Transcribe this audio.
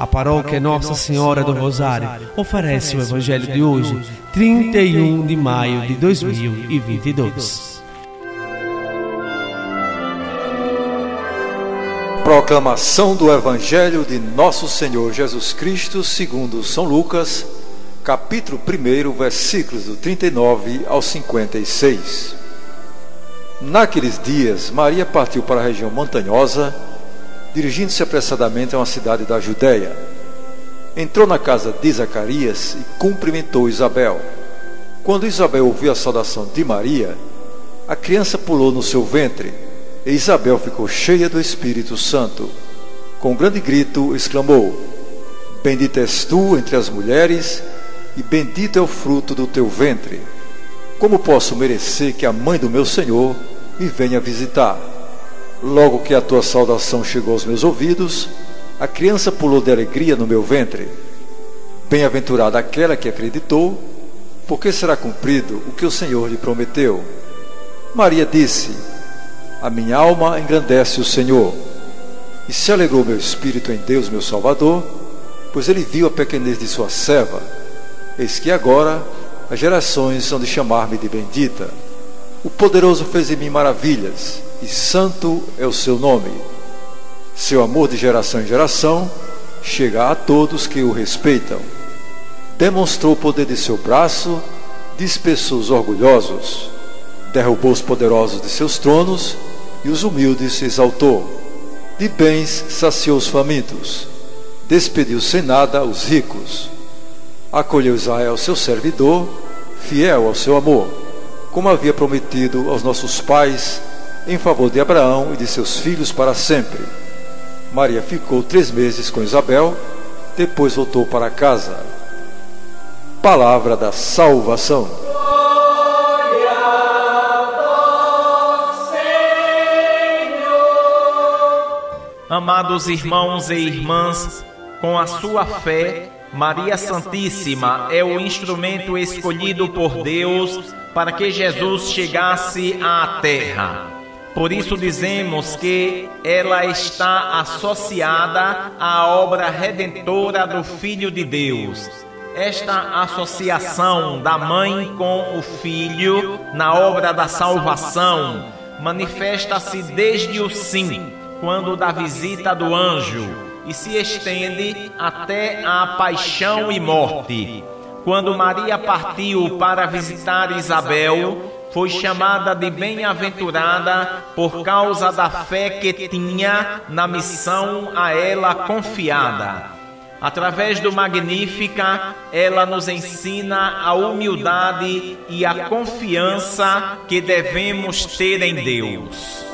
A paróquia Nossa Senhora do Rosário oferece o Evangelho de hoje, 31 de maio de 2022. Proclamação do Evangelho de Nosso Senhor Jesus Cristo, segundo São Lucas, capítulo 1, versículos do 39 ao 56. Naqueles dias, Maria partiu para a região montanhosa dirigindo-se apressadamente a uma cidade da Judéia. Entrou na casa de Zacarias e cumprimentou Isabel. Quando Isabel ouviu a saudação de Maria, a criança pulou no seu ventre e Isabel ficou cheia do Espírito Santo. Com um grande grito, exclamou: Bendita és tu entre as mulheres, e bendito é o fruto do teu ventre. Como posso merecer que a mãe do meu Senhor me venha visitar? Logo que a tua saudação chegou aos meus ouvidos, a criança pulou de alegria no meu ventre. Bem-aventurada aquela que acreditou, porque será cumprido o que o Senhor lhe prometeu. Maria disse: A minha alma engrandece o Senhor, e se alegrou meu espírito em Deus, meu Salvador, pois ele viu a pequenez de sua serva. Eis que agora as gerações hão de chamar-me de bendita. O poderoso fez em mim maravilhas e santo é o seu nome. Seu amor de geração em geração chega a todos que o respeitam. Demonstrou o poder de seu braço, dispersou os orgulhosos, derrubou os poderosos de seus tronos e os humildes exaltou. De bens saciou os famintos, despediu sem nada os ricos. Acolheu Israel, seu servidor, fiel ao seu amor, como havia prometido aos nossos pais em favor de Abraão e de seus filhos para sempre. Maria ficou três meses com Isabel, depois voltou para casa. Palavra da salvação. Amados irmãos e irmãs, com a sua fé, Maria Santíssima é o instrumento escolhido por Deus para que Jesus chegasse à terra. Por isso dizemos que ela está associada à obra redentora do Filho de Deus. Esta associação da mãe com o filho na obra da salvação manifesta-se desde o sim, quando da visita do anjo, e se estende até a paixão e morte. Quando Maria partiu para visitar Isabel, foi chamada de bem-aventurada por causa da fé que tinha na missão a ela confiada. Através do Magnífica, ela nos ensina a humildade e a confiança que devemos ter em Deus.